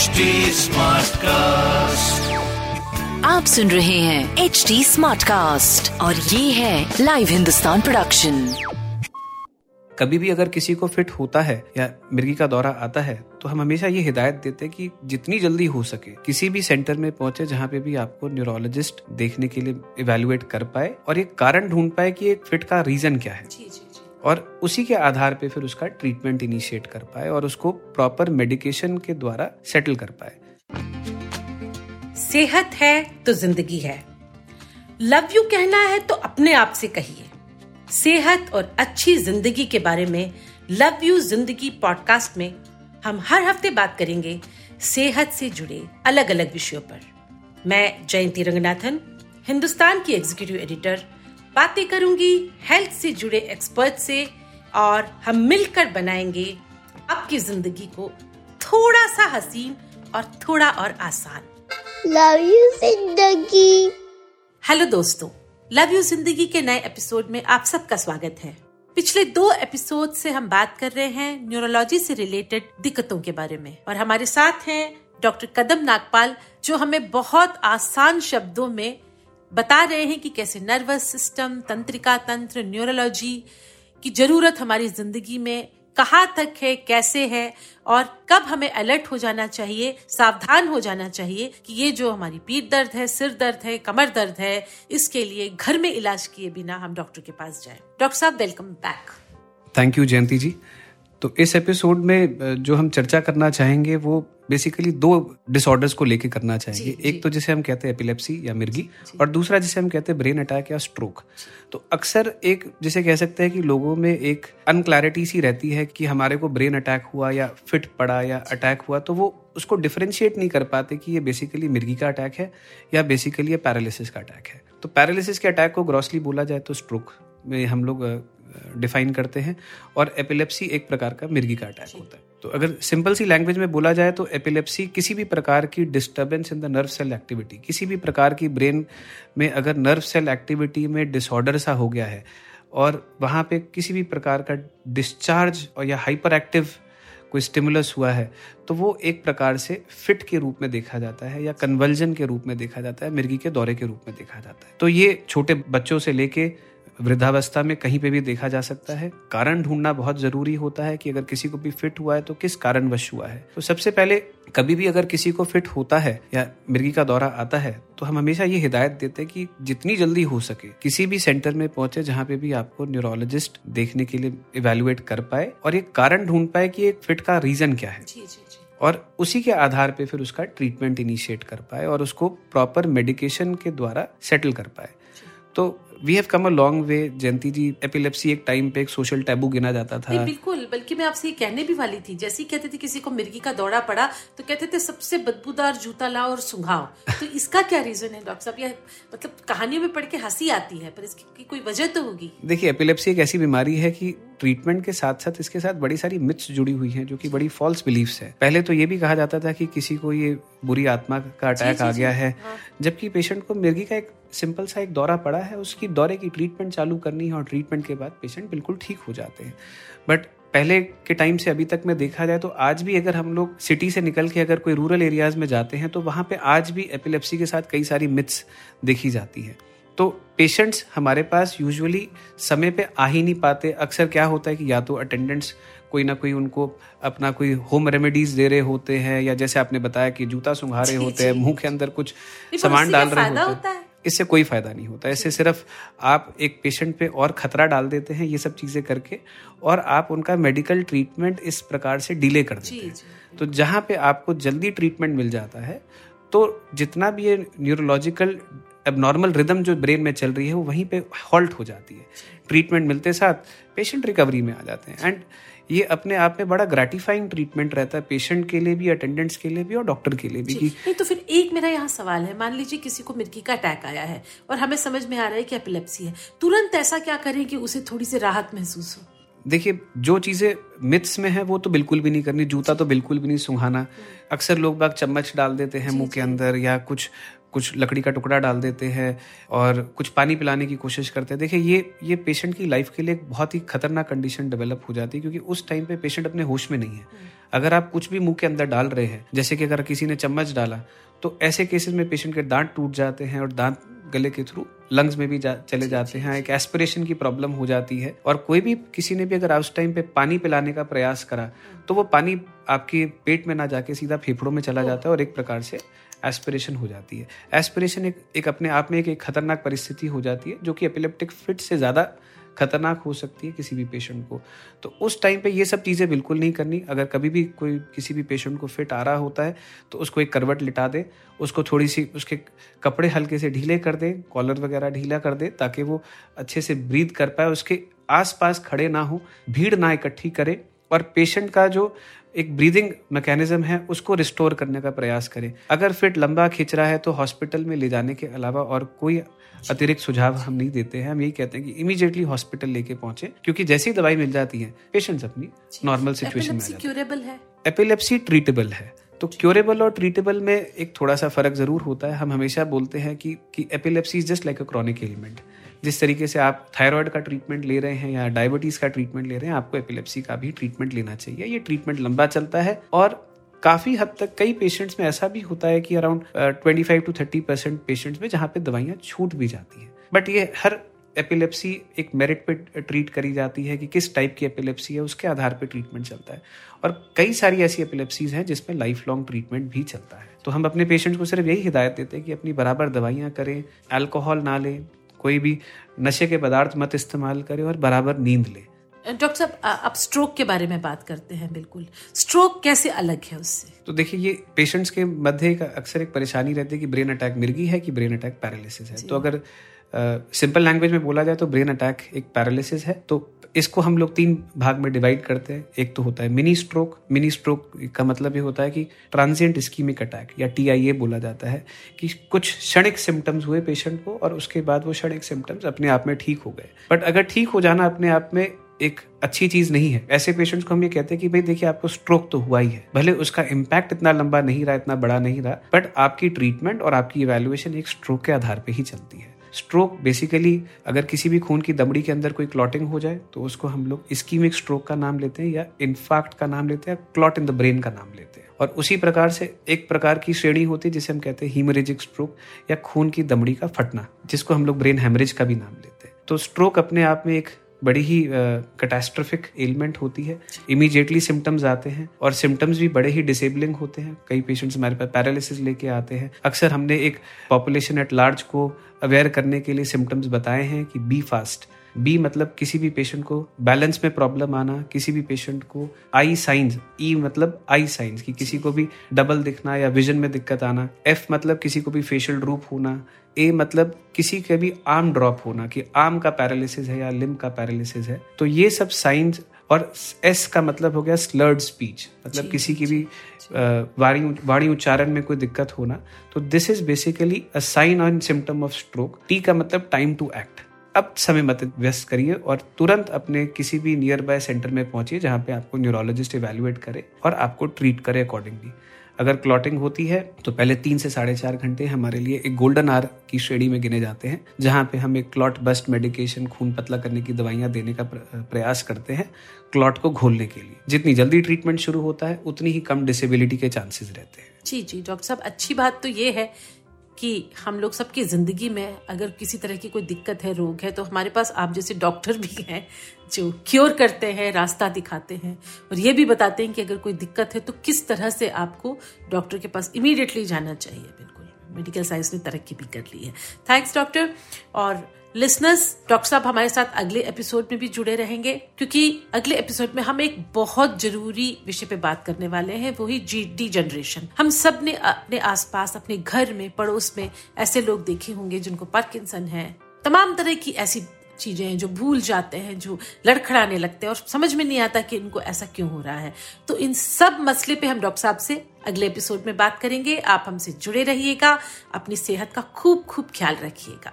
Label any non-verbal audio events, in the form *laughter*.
HD Smartcast. आप सुन रहे हैं एच डी स्मार्ट कास्ट और ये है लाइव हिंदुस्तान प्रोडक्शन कभी भी अगर किसी को फिट होता है या मिर्गी का दौरा आता है तो हम हमेशा ये हिदायत देते हैं कि जितनी जल्दी हो सके किसी भी सेंटर में पहुँचे जहाँ पे भी आपको न्यूरोलॉजिस्ट देखने के लिए इवेलुएट कर पाए और एक कारण ढूंढ पाए कि एक फिट का रीजन क्या है। जी जी। और उसी के आधार पे फिर उसका ट्रीटमेंट इनिशिएट कर पाए और उसको प्रॉपर मेडिकेशन के द्वारा सेटल कर पाए। सेहत है तो ज़िंदगी है। लव यू कहना है तो अपने आप से कहिए। सेहत और अच्छी ज़िंदगी के बारे में लव यू ज़िंदगी पॉडकास्ट में हम हर हफ़्ते बात करेंगे सेहत से जुड़े अलग अलग विषयों पर। मैं जयंती रंगनाथन, हिंदुस्तान की एग्जीक्यूटिव एडिटर बातें करूँगी हेल्थ से जुड़े एक्सपर्ट से और हम मिलकर बनाएँगे आपकी ज़िंदगी को थोड़ा सा हसीन और थोड़ा और आसान। लव यू ज़िंदगी। हेलो दोस्तों लव यू ज़िंदगी के नए एपिसोड में आप सबका स्वागत है। पिछले दो एपिसोड से हम बात कर रहे हैं न्यूरोलॉजी से रिलेटेड दिक्कतों के बारे में और हमारे साथ हैं डॉक्टर कदम नागपाल जो हमें बहुत आसान शब्दों में बता रहे हैं कि कैसे नर्वस सिस्टम तंत्रिका तंत्र न्यूरोलॉजी की ज़रूरत हमारी ज़िंदगी में कहाँ तक है, कैसे है और कब हमें अलर्ट हो जाना चाहिए, सावधान हो जाना चाहिए कि ये जो हमारी पीठ दर्द है, सिर दर्द है, कमर दर्द है, इसके लिए घर में इलाज किए बिना हम डॉक्टर के पास जाएँ। डॉक्टर साहब welcome back thank you Jayanti ji तो इस एपिसोड में जो हम चर्चा करना चाहेंगे वो बेसिकली दो डिसऑर्डर्स को लेके करना चाहेंगे। जी, एक तो जिसे हम कहते हैं एपिलेप्सी या मिर्गी जी, और दूसरा जिसे हम कहते हैं ब्रेन अटैक या स्ट्रोक तो अक्सर एक जिसे कह सकते हैं कि लोगों में एक अनक्लैरिटी सी रहती है कि हमारे को ब्रेन अटैक हुआ या फिट पड़ा या अटैक हुआ तो वो उसको डिफरेंशिएट नहीं कर पाते कि ये बेसिकली मिर्गी का अटैक है या बेसिकली ये पैरालिसिस का अटैक है। तो पैरालिसिस के अटैक को ग्रॉसली बोला जाए तो स्ट्रोक में हम लोग डिफाइन करते हैं और एपिलेप्सी एक प्रकार का मिर्गी का अटैक होता है। तो अगर सिंपल सी लैंग्वेज में बोला जाए तो एपिलेप्सी किसी भी प्रकार की disturbance in the nerve cell activity किसी भी प्रकार की ब्रेन में अगर नर्व सेल एक्टिविटी में डिसऑर्डर सा हो गया है और वहाँ पे किसी भी प्रकार का डिस्चार्ज और या हाइपर एक्टिव कोई स्टिमुलस हुआ है तो वो एक प्रकार से फिट के रूप में देखा जाता है या कन्वल्जन के रूप में देखा जाता है, मिर्गी के दौरे के रूप में देखा जाता है। तो ये छोटे बच्चों से लेके वृद्धावस्था में कहीं पे भी देखा जा सकता है। कारण ढूंढना बहुत ज़रूरी होता है कि अगर किसी को भी फिट हुआ है तो किस कारणवश हुआ है। तो सबसे पहले कभी भी अगर किसी को फिट होता है या मिर्गी का दौरा आता है तो हम हमेशा ये हिदायत देते हैं कि जितनी जल्दी हो सके किसी भी सेंटर में पहुँचे जहाँ पे भी आपको न्यूरोलॉजिस्ट देखने के लिए इवेलुएट कर पाए और एक कारण ढूंढ पाए कि एक फिट का रीजन क्या है। जी जी जी। और उसी के आधार पे फिर उसका ट्रीटमेंट इनिशिएट कर पाए और उसको प्रॉपर मेडिकेशन के द्वारा सेटल कर पाए। तो we have come a long way Jayanti ji epilepsy एक टाइम पे एक सोशल टैबू गिना जाता था। बिल्कुल बल्कि मैं आपसे ये कहने भी वाली थी। जैसे ही कहते थे किसी को मिर्गी का दौरा पड़ा तो कहते थे सबसे बदबूदार जूता लाओ और सुंघाओ। *laughs* तो इसका क्या रीजन है डॉक्टर साहब? ये मतलब कहानियों में पढ़ के हँसी आती है पर इसकी कोई वजह तो होगी? देखिए एपिलेप्सी एक ऐसी बीमारी है कि ट्रीटमेंट के साथ साथ इसके साथ बड़ी सारी मिथ्स जुड़ी हुई हैं जो कि बड़ी फॉल्स बिलीफ्स है। पहले तो ये भी कहा जाता था कि किसी को ये बुरी आत्मा का अटैक आ गया है जबकि पेशेंट को मिर्गी का एक सिंपल सा एक दौरा पड़ा है उसकी दौरे की ट्रीटमेंट चालू करनी है और ट्रीटमेंट के बाद पेशेंट बिल्कुल ठीक हो जाते हैं। बट पहले के टाइम से अभी तक में देखा जाए तो आज भी अगर हम लोग सिटी से निकल के अगर कोई रूरल एरियाज़ में जाते हैं तो वहाँ पे आज भी एपिलेप्सी के साथ कई सारी मिथ्स देखी जाती है। तो पेशेंट्स हमारे पास यूजुअली समय पे आ ही नहीं पाते। अक्सर क्या होता है कि या तो अटेंडेंट्स कोई ना कोई उनको अपना कोई होम रेमेडीज दे रहे होते हैं या जैसे आपने बताया कि जूता सुंघा रहे होते हैं मुँह के अंदर कुछ सामान डाल रहे होते है? इससे कोई फ़ायदा नहीं होता। इससे सिर्फ़ आप एक पेशेंट पे और खतरा डाल देते हैं ये सब चीज़ें करके और आप उनका मेडिकल ट्रीटमेंट इस प्रकार से डिले कर देते हैं। तो जहाँ पे आपको जल्दी ट्रीटमेंट मिल जाता है तो जितना भी ये न्यूरोलॉजिकल एबनॉर्मल रिदम जो ब्रेन में चल रही है वो वहीं पे हॉल्ट हो जाती है। ट्रीटमेंट मिलते साथ पेशेंट रिकवरी में आ जाते हैं। एंड ये अपने आप में बड़ा ग्रेटिफाइंग ट्रीटमेंट रहता है पेशेंट के लिए भी अटेंडेंट्स के लिए भी और डॉक्टर के लिए भी कि नहीं तो फिर एक मेरा यहाँ सवाल है मान लीजिए किसी को मिर्गी का अटैक आया है और हमें समझ में आ रहा है कि एपिलेप्सी है तुरंत ऐसा क्या करें कि उसे थोड़ी सी राहत महसूस हो? देखिए जो चीज़ें मिथ्स में है वो तो बिल्कुल भी नहीं करनी जूता तो बिल्कुल भी नहीं सुंघाना। अक्सर लोग बाग चम्मच डाल देते हैं मुँह के अंदर या कुछ कुछ लकड़ी का टुकड़ा डाल देते हैं और कुछ पानी पिलाने की कोशिश करते हैं। देखिए ये ये पेशेंट की लाइफ के लिए एक बहुत ही खतरनाक कंडीशन डेवलप हो जाती है क्योंकि उस टाइम पे पेशेंट अपने होश में नहीं है। अगर आप कुछ भी मुँह के अंदर डाल रहे हैं जैसे कि अगर किसी ने चम्मच डाला तो ऐसे केसेस में पेशेंट के दांत टूट जाते हैं और दांत गले के थ्रू लंग्स में भी जा, चले जाते हैं। एक एस्पिरेशन की प्रॉब्लम हो जाती है और कोई भी किसी ने भी अगर उस टाइम पे पानी पिलाने का प्रयास करा तो वो पानी आपके पेट में ना जाके सीधा फेफड़ों में चला जाता है और एक प्रकार से एस्पिरेशन हो जाती है। एस्पिरेशन एक, एक अपने आप में एक, एक खतरनाक परिस्थिति हो जाती है जो कि एपिलेप्टिक फिट से ज़्यादा खतरनाक हो सकती है किसी भी पेशेंट को। तो उस टाइम पे ये सब चीज़ें बिल्कुल नहीं करनी। अगर कभी भी कोई किसी भी पेशेंट को फिट आ रहा होता है तो उसको एक करवट लिटा दे उसको थोड़ी सी उसके कपड़े हल्के से ढीले कर दे कॉलर वगैरह ढीला कर दे ताकि वो अच्छे से ब्रीद कर पाए उसके आसपास खड़े ना हो भीड़ ना इकट्ठी करे। और पेशेंट का जो एक ब्रीदिंग मैकेनिज्म है उसको रिस्टोर करने का प्रयास करें। अगर फिट लंबा खिंच रहा है तो हॉस्पिटल में ले जाने के अलावा और कोई अतिरिक्त सुझाव हम नहीं देते हैं। हम यही कहते हैं कि इमीडिएटली हॉस्पिटल लेके पहुँचे क्योंकि जैसी दवाई मिल जाती है पेशेंट्स अपनी नॉर्मल सिचुएशन में क्यूरेबल है। एपिलेप्सी ट्रीटेबल है। तो क्योरेबल और ट्रीटेबल में एक थोड़ा सा फ़र्क ज़रूर होता है। हम हमेशा बोलते हैं कि कि epilepsy is just like a chronic element जिस तरीके से आप थायराइड का ट्रीटमेंट ले रहे हैं या डायबिटीज़ का ट्रीटमेंट ले रहे हैं, आपको एपिलेप्सी का भी ट्रीटमेंट लेना चाहिए। ये ट्रीटमेंट लंबा चलता है और काफ़ी हद तक कई पेशेंट्स में ऐसा भी होता है कि around twenty five to thirty percent patients में जहाँ पे दवाइयाँ छूट भी जाती हैं। बट ये हर एपिलेप्सी एक मेरिट पे ट्रीट करी जाती है कि किस टाइप की एपिलेप्सी है, उसके आधार पे ट्रीटमेंट चलता है। और कई सारी ऐसी एपिलेप्सीज हैं जिसमें लाइफ लॉन्ग ट्रीटमेंट भी चलता है। तो हम अपने पेशेंट को सिर्फ़ यही हिदायत देते हैं कि अपनी बराबर दवाइयाँ करें अल्कोहल ना लें कोई भी नशे के पदार्थ मत इस्तेमाल करें और बराबर नींद लें। डॉक्टर साहब आप स्ट्रोक के बारे में बात करते हैं बिल्कुल। स्ट्रोक कैसे अलग है उससे? तो देखिए ये पेशेंट्स के मध्य अक्सर एक परेशानी रहती है कि ब्रेन अटैक मिर्गी है कि ब्रेन अटैक पैरालिसिस है। तो अगर सिंपल लैंग्वेज में बोला जाए तो ब्रेन अटैक एक पैरालिसिस है। तो इसको हम लोग तीन भाग में डिवाइड करते हैं। एक तो होता है मिनी स्ट्रोक मिनी स्ट्रोक का मतलब ये होता है कि ट्रांजिएंट स्कीमिक अटैक या टीआईए बोला जाता है, कि कुछ क्षणिक सिम्टम्स हुए पेशेंट को और उसके बाद वो क्षणिक सिम्टम्स अपने आप में ठीक हो गए। बट अगर ठीक हो जाना अपने आप में एक अच्छी चीज़ नहीं है, ऐसे पेशेंट्स को हम ये कहते हैं कि भाई देखिए आपको स्ट्रोक तो हुआ ही है, भले उसका इम्पैक्ट इतना लंबा नहीं रहा, इतना बड़ा नहीं रहा बट आपकी ट्रीटमेंट और आपकी इवेल्युएशन एक स्ट्रोक के आधार पर ही चलती है। स्ट्रोक बेसिकली अगर किसी भी खून की दमड़ी के अंदर कोई क्लॉटिंग हो जाए तो उसको हम लोग इस्कीमिक स्ट्रोक का नाम लेते हैं या इनफैक्ट का नाम लेते हैं क्लॉट इन द ब्रेन का नाम लेते हैं। और उसी प्रकार से एक प्रकार की श्रेणी होती है, जिसे हम कहते हैं हीमरेजिक स्ट्रोक या खून की दमड़ी का फटना, जिसको हम लोग ब्रेन हेमरेज का भी नाम लेते हैं। तो स्ट्रोक अपने आप में एक बड़ी ही कैटेस्ट्रफिक uh, एलिमेंट होती है। इमीजिएटली सिम्टम्स आते हैं और सिम्टम्स भी बड़े ही डिसेबलिंग होते हैं। कई पेशेंट्स हमारे पास पैरालिसिस लेके आते हैं। अक्सर हमने एक पॉपुलेशन एट लार्ज को अवेयर करने के लिए सिम्टम्स बताए हैं कि बी फास्ट बी मतलब किसी भी पेशेंट को बैलेंस में प्रॉब्लम आना किसी भी पेशेंट को आई साइंस ई मतलब आई साइंस कि किसी को भी डबल दिखना या विजन में दिक्कत आना एफ़ मतलब किसी को भी फेशियल ड्रूप होना ए मतलब किसी के भी आर्म ड्रॉप होना कि आर्म का पैरालिसिस है या लिम का पैरालिसिस है। तो ये सब साइंस और एस का मतलब हो गया स्लर्ड स्पीच मतलब किसी की भी वाणी वाणी उच्चारण में कोई दिक्कत होना। तो this is basically a sign on symptom of stroke T का मतलब टाइम टू एक्ट अब समय मत व्यस्त करिए और तुरंत अपने किसी भी नियर बाय सेंटर में पहुंचिए जहाँ पे आपको न्यूरोलॉजिस्ट इवेल्युएट करे और आपको ट्रीट करे अकॉर्डिंगली अगर क्लॉटिंग होती है तो पहले तीन से साढ़े चार घंटे हमारे लिए एक गोल्डन आर की श्रेणी में गिने जाते हैं, जहाँ पे हम एक क्लॉट बस्ट मेडिकेशन खून पतला करने की दवाइयाँ देने का प्रयास करते हैं क्लॉट को घोलने के लिए। जितनी जल्दी ट्रीटमेंट शुरू होता है, उतनी ही कम डिसेबिलिटी के चांसेस रहते हैं। जी जी, डॉक्टर साहब, अच्छी बात तो ये है कि हम लोग सबकी ज़िंदगी में अगर किसी तरह की कोई दिक्कत है, रोग है तो हमारे पास आप जैसे डॉक्टर भी हैं जो क्योर करते हैं, रास्ता दिखाते हैं। और ये भी बताते हैं कि अगर कोई दिक्कत है तो किस तरह से आपको डॉक्टर के पास इमीडिएटली जाना चाहिए। बिल्कुल मेडिकल साइंस ने तरक्की भी कर ली है। थैंक्स डॉक्टर और लिसनर्स डॉक्टर साहब हमारे साथ अगले एपिसोड में भी जुड़े रहेंगे, क्योंकि अगले एपिसोड में हम एक बहुत ज़रूरी विषय पे बात करने वाले हैं, वो ही जी डी जनरेशन हम सबने अपने आसपास, अपने घर में, पड़ोस में ऐसे लोग देखे होंगे जिनको पार्किंसन है। तमाम तरह की ऐसी चीज़ें हैं जो भूल जाते हैं, जो लड़खड़ाने लगते हैं और समझ में नहीं आता कि इनको ऐसा क्यों हो रहा है। तो इन सब मसले पे हम डॉक्टर साहब से अगले एपिसोड में बात करेंगे। आप हमसे जुड़े रहिएगा, अपनी सेहत का खूब खूब ख्याल रखिएगा।